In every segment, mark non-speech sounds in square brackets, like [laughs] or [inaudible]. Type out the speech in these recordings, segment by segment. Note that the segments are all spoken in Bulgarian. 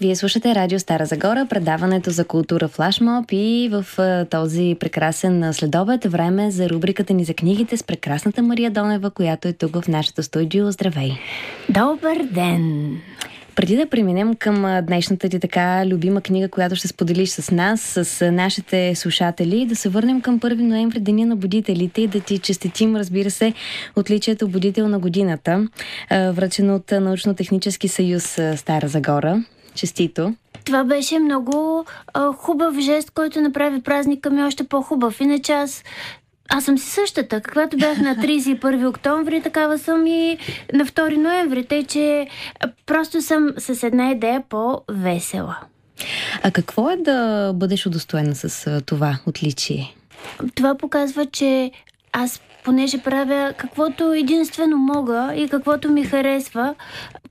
Вие слушате Радио Стара Загора, предаването за култура флашмоб и в този прекрасен следобед време за рубриката ни за книгите с прекрасната Мария Донева, която е тук в нашото студио. Здравей! Добър ден! Преди да преминем към днешната ти така любима книга, която ще споделиш с нас, с нашите слушатели, да се върнем към 1 ноември, Деня на будителите и да ти честитим, разбира се, отличието Будител на годината, връчено от Научно-технически съюз Стара Загора. Честито! Това беше много а, хубав жест, който направи празника ми още по-хубав. Иначе аз аз съм си същата. Каквато бях на 31 октомври, такава съм и на 2 ноември. Тъй, че просто съм с една идея по-весела. А какво е да бъдеш удостоена с това отличие? Това показва, че аз понеже правя каквото единствено мога и каквото ми харесва,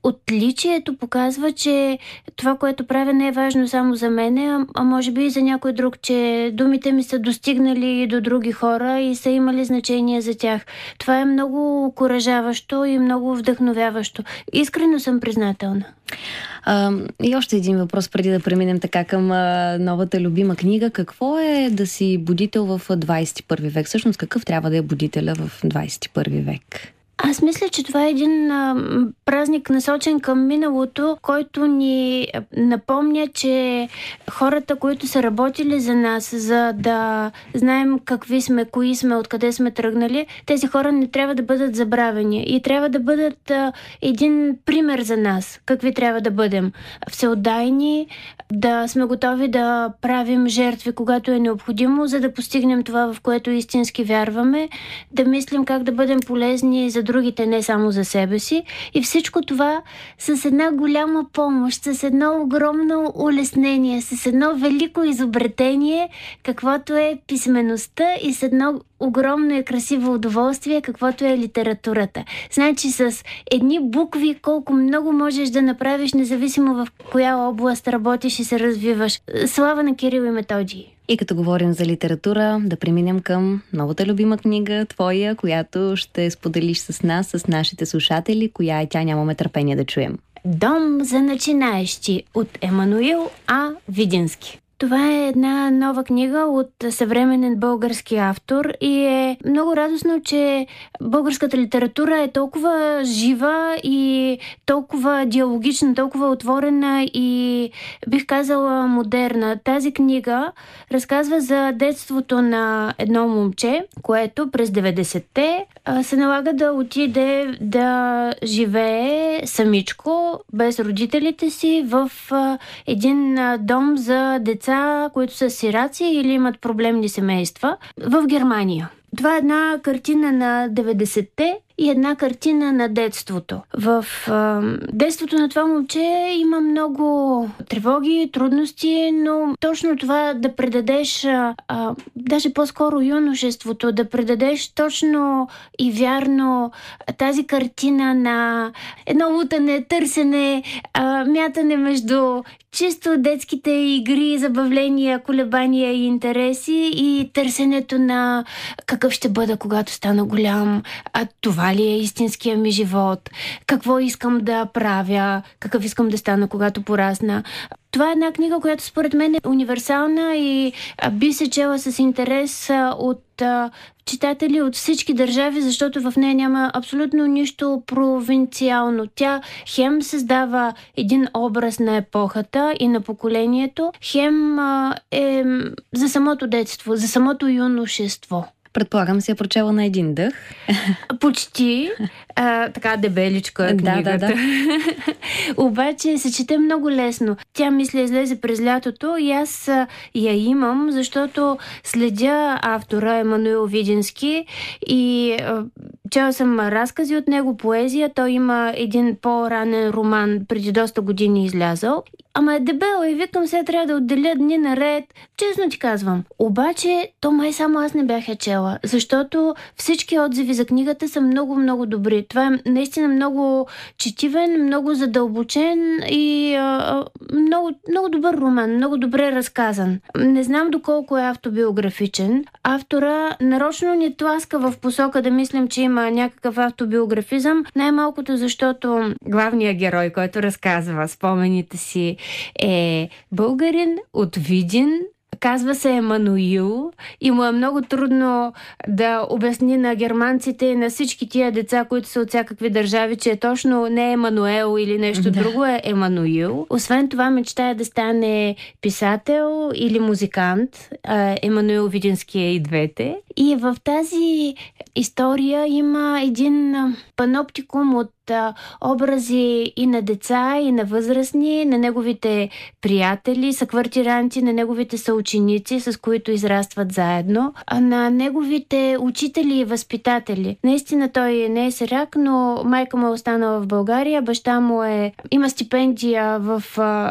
отличието показва, че това, което правя, не е важно само за мене, а, може би и за някой друг, че думите ми са достигнали и до други хора и са имали значение за тях. Това е много окоръжаващо и много вдъхновяващо. Искрено съм признателна. А, и още един въпрос преди да преминем така към а, новата любима книга. Какво е да си будител в 21 век? Всъщност какъв трябва да е будителя в 21 век? Аз мисля, че това е един а, празник насочен към миналото, който ни напомня, че хората, които са работили за нас, за да знаем какви сме, кои сме, откъде сме тръгнали, тези хора не трябва да бъдат забравени и трябва да бъдат а, един пример за нас, какви трябва да бъдем. Всеотдайни, да сме готови да правим жертви, когато е необходимо, за да постигнем това, в което истински вярваме, да мислим как да бъдем полезни за другите, не само за себе си. И всичко това с една голяма помощ, с едно огромно улеснение, с едно велико изобретение, каквото е писмеността и с едно огромно и красиво удоволствие, каквото е литературата. Значи с едни букви колко много можеш да направиш, независимо в коя област работиш и се развиваш. Слава на Кирил и Методий! И като говорим за литература, да преминем към новата любима книга, твоя, която ще споделиш с нас, с нашите слушатели, коя е тя, нямаме търпение да чуем. Дом за начинаещи от Емануил А. Видински. Това е една нова книга от съвременен български автор и е много радостно, че българската литература е толкова жива и толкова диалогична, толкова отворена и бих казала модерна. Тази книга разказва за детството на едно момче, което през 90-те се налага да отиде да живее самичко, без родителите си, в един дом за деца деца, които са сираци или имат проблемни семейства в Германия. Това е една картина на 90-те и една картина на детството. В а, детството на това момче има много тревоги, трудности, но точно това да предадеш, а, даже по-скоро юношеството, да предадеш точно и вярно тази картина на едно лутане, търсене, а, мятане между чисто детските игри, забавления, колебания и интереси и търсенето на какъв ще бъда, когато стана голям. А това ли е истинския ми живот? Какво искам да правя? Какъв искам да стана, когато порасна? Това е една книга, която според мен е универсална и би се чела с интерес от читатели от всички държави, защото в нея няма абсолютно нищо провинциално. Тя хем създава един образ на епохата и на поколението, хем е за самото детство, за самото юношество. Предполагам си я прочела на един дъх. Почти. А, така дебеличка е книгата. Да, да, да. [laughs] Обаче се чете много лесно. Тя мисля излезе през лятото и аз я имам, защото следя автора Емануил Видински и чела съм разкази от него, поезия. Той има един по-ранен роман, преди доста години излязъл. Ама е дебело и викам сега трябва да отделя дни наред. Честно ти казвам. Обаче, то май само аз не бях я чела, защото всички отзиви за книгата са много-много добри. Това е наистина много четивен, много задълбочен и а, много, много добър роман, много добре разказан. Не знам доколко е автобиографичен. Автора нарочно ни тласка в посока да мислим, че има някакъв автобиографизъм, най-малкото защото главният герой, който разказва спомените си, е българин от Видин, Казва се Емануил и му е много трудно да обясни на германците и на всички тия деца, които са от всякакви държави, че е точно не Емануел или нещо да. друго, е Емануил. Освен това мечтая да стане писател или музикант. Емануил Видински е и двете. И в тази история има един паноптикум от образи и на деца, и на възрастни, на неговите приятели, съквартиранти, на неговите съученици, с които израстват заедно, а на неговите учители и възпитатели. Наистина той не е сирак, но майка му е останала в България, баща му е, има стипендия в,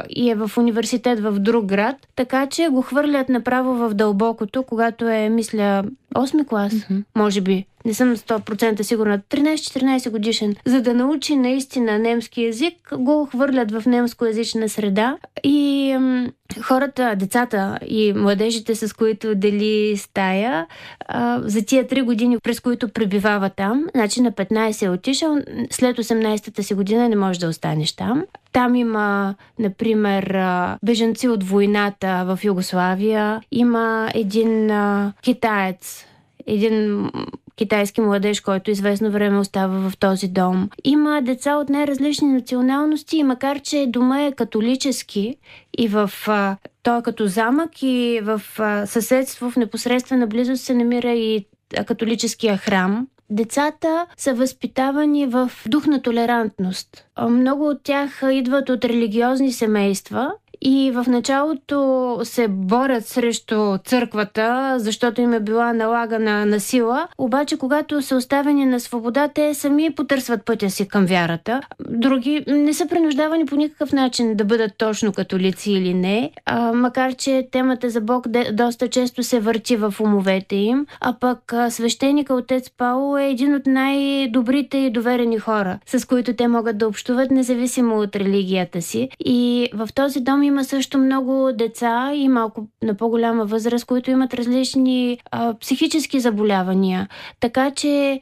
и е в университет в друг град, така че го хвърлят направо в дълбокото, когато е, мисля, 8 клас, mm-hmm. може би не съм 100% сигурна, 13-14 годишен, за да научи наистина немски язик, го хвърлят в немскоязична среда. И м- хората, децата и младежите, с които дели стая, а, за тия три години, през които пребивава там, значи на 15 е отишъл, след 18-та си година не може да останеш там. Там има, например, бежанци от войната в Югославия, има един а, китаец, един китайски младеж, който известно време остава в този дом. Има деца от най-различни националности, макар че дома е католически и в а, той е като замък и в съседство в непосредствена близост се намира и католическия храм. Децата са възпитавани в дух на толерантност. Много от тях идват от религиозни семейства и в началото се борят срещу църквата, защото им е била налагана на сила. Обаче, когато са оставени на свобода, те сами потърсват пътя си към вярата. Други не са принуждавани по никакъв начин да бъдат точно католици или не, а, макар че темата за Бог доста често се върти в умовете им. А пък свещеника отец Пауло е един от най-добрите и доверени хора, с които те могат да общуват, независимо от религията си. И в този дом има също много деца и малко на по-голяма възраст, които имат различни а, психически заболявания. Така че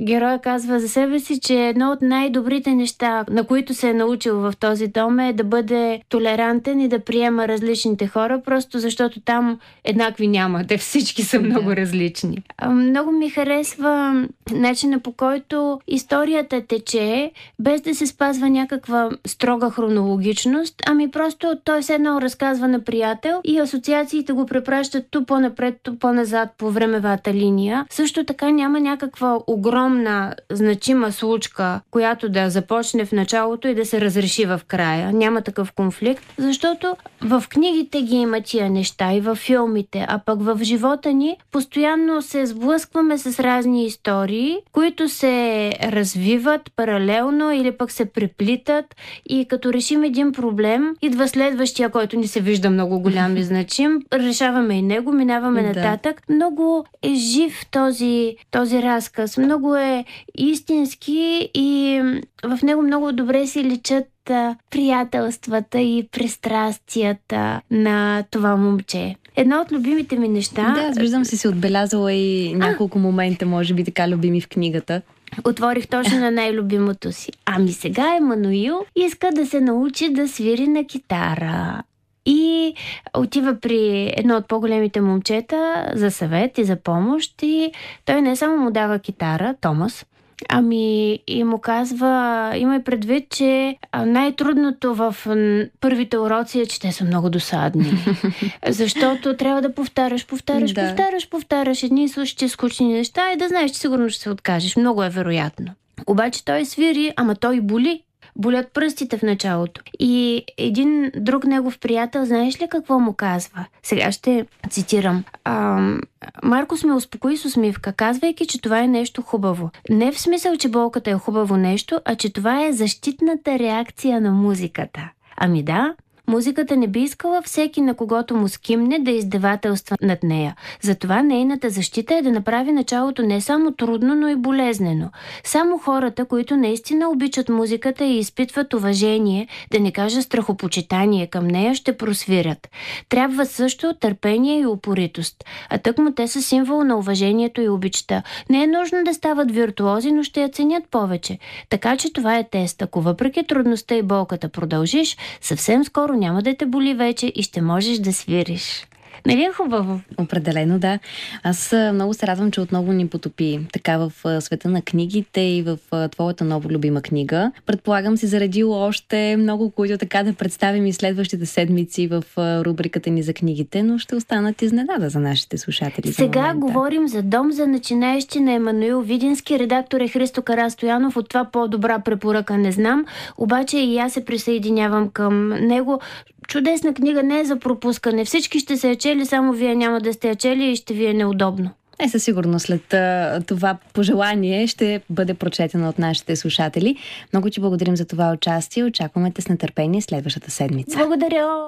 героя казва за себе си, че едно от най-добрите неща, на които се е научил в този дом е да бъде толерантен и да приема различните хора, просто защото там еднакви няма. Те всички са много да. различни. А, много ми харесва начина по който историята тече, без да се спазва някаква строга хронологичност, ами просто той се едно разказва на приятел и асоциациите го препращат ту по-напред, ту по-назад по времевата линия. Също така няма някаква огромна значима случка, която да започне в началото и да се разреши в края. Няма такъв конфликт, защото в книгите ги има тия неща и в филмите, а пък в живота ни постоянно се сблъскваме с разни истории, които се развиват паралелно или пък се преплитат и като решим един проблем, идва следващия, който ни се вижда много голям и значим, решаваме и него, минаваме да. нататък. Много е жив този, този разказ, много е истински и в него много добре си личат приятелствата и пристрастията на това момче. Едно от любимите ми неща. Да, аз виждам си си отбелязала и няколко а. момента, може би така любими в книгата. Отворих точно на най-любимото си. Ами сега Емануил иска да се научи да свири на китара. И отива при едно от по-големите момчета за съвет и за помощ. И той не само му дава китара, Томас, Ами и му казва, имай предвид, че най-трудното в първите уроци е, че те са много досадни. [laughs] Защото трябва да повтаряш, повтаряш, да. повтаряш, повтаряш едни и същи скучни неща и да знаеш, че сигурно ще се откажеш. Много е вероятно. Обаче той свири, ама той боли болят пръстите в началото. И един друг негов приятел, знаеш ли какво му казва? Сега ще цитирам. А, Маркос ме успокои с усмивка, казвайки, че това е нещо хубаво. Не в смисъл, че болката е хубаво нещо, а че това е защитната реакция на музиката. Ами да, Музиката не би искала всеки, на когото му скимне, да издевателства над нея. Затова нейната защита е да направи началото не само трудно, но и болезнено. Само хората, които наистина обичат музиката и изпитват уважение, да не кажа страхопочитание към нея, ще просвирят. Трябва също търпение и упоритост. А тък му те са символ на уважението и обичта. Не е нужно да стават виртуози, но ще я ценят повече. Така че това е тест. Ако въпреки трудността и болката продължиш, съвсем скоро няма да те боли вече и ще можеш да свириш. Нали е хубаво? Определено, да. Аз много се радвам, че отново ни потопи така в света на книгите и в твоята много любима книга. Предполагам си заредило още много, които така да представим и следващите седмици в рубриката ни за книгите, но ще останат изненада за нашите слушатели. Сега за говорим за Дом за начинаещи на Емануил Видински. Редактор е Христо Карастоянов. От това по-добра препоръка не знам. Обаче и аз се присъединявам към него чудесна книга не е за пропускане. Всички ще се я чели, само вие няма да сте я чели и ще ви е неудобно. Е, със сигурност след а, това пожелание ще бъде прочетено от нашите слушатели. Много ти благодарим за това участие. Очакваме те с нетърпение следващата седмица. Благодаря!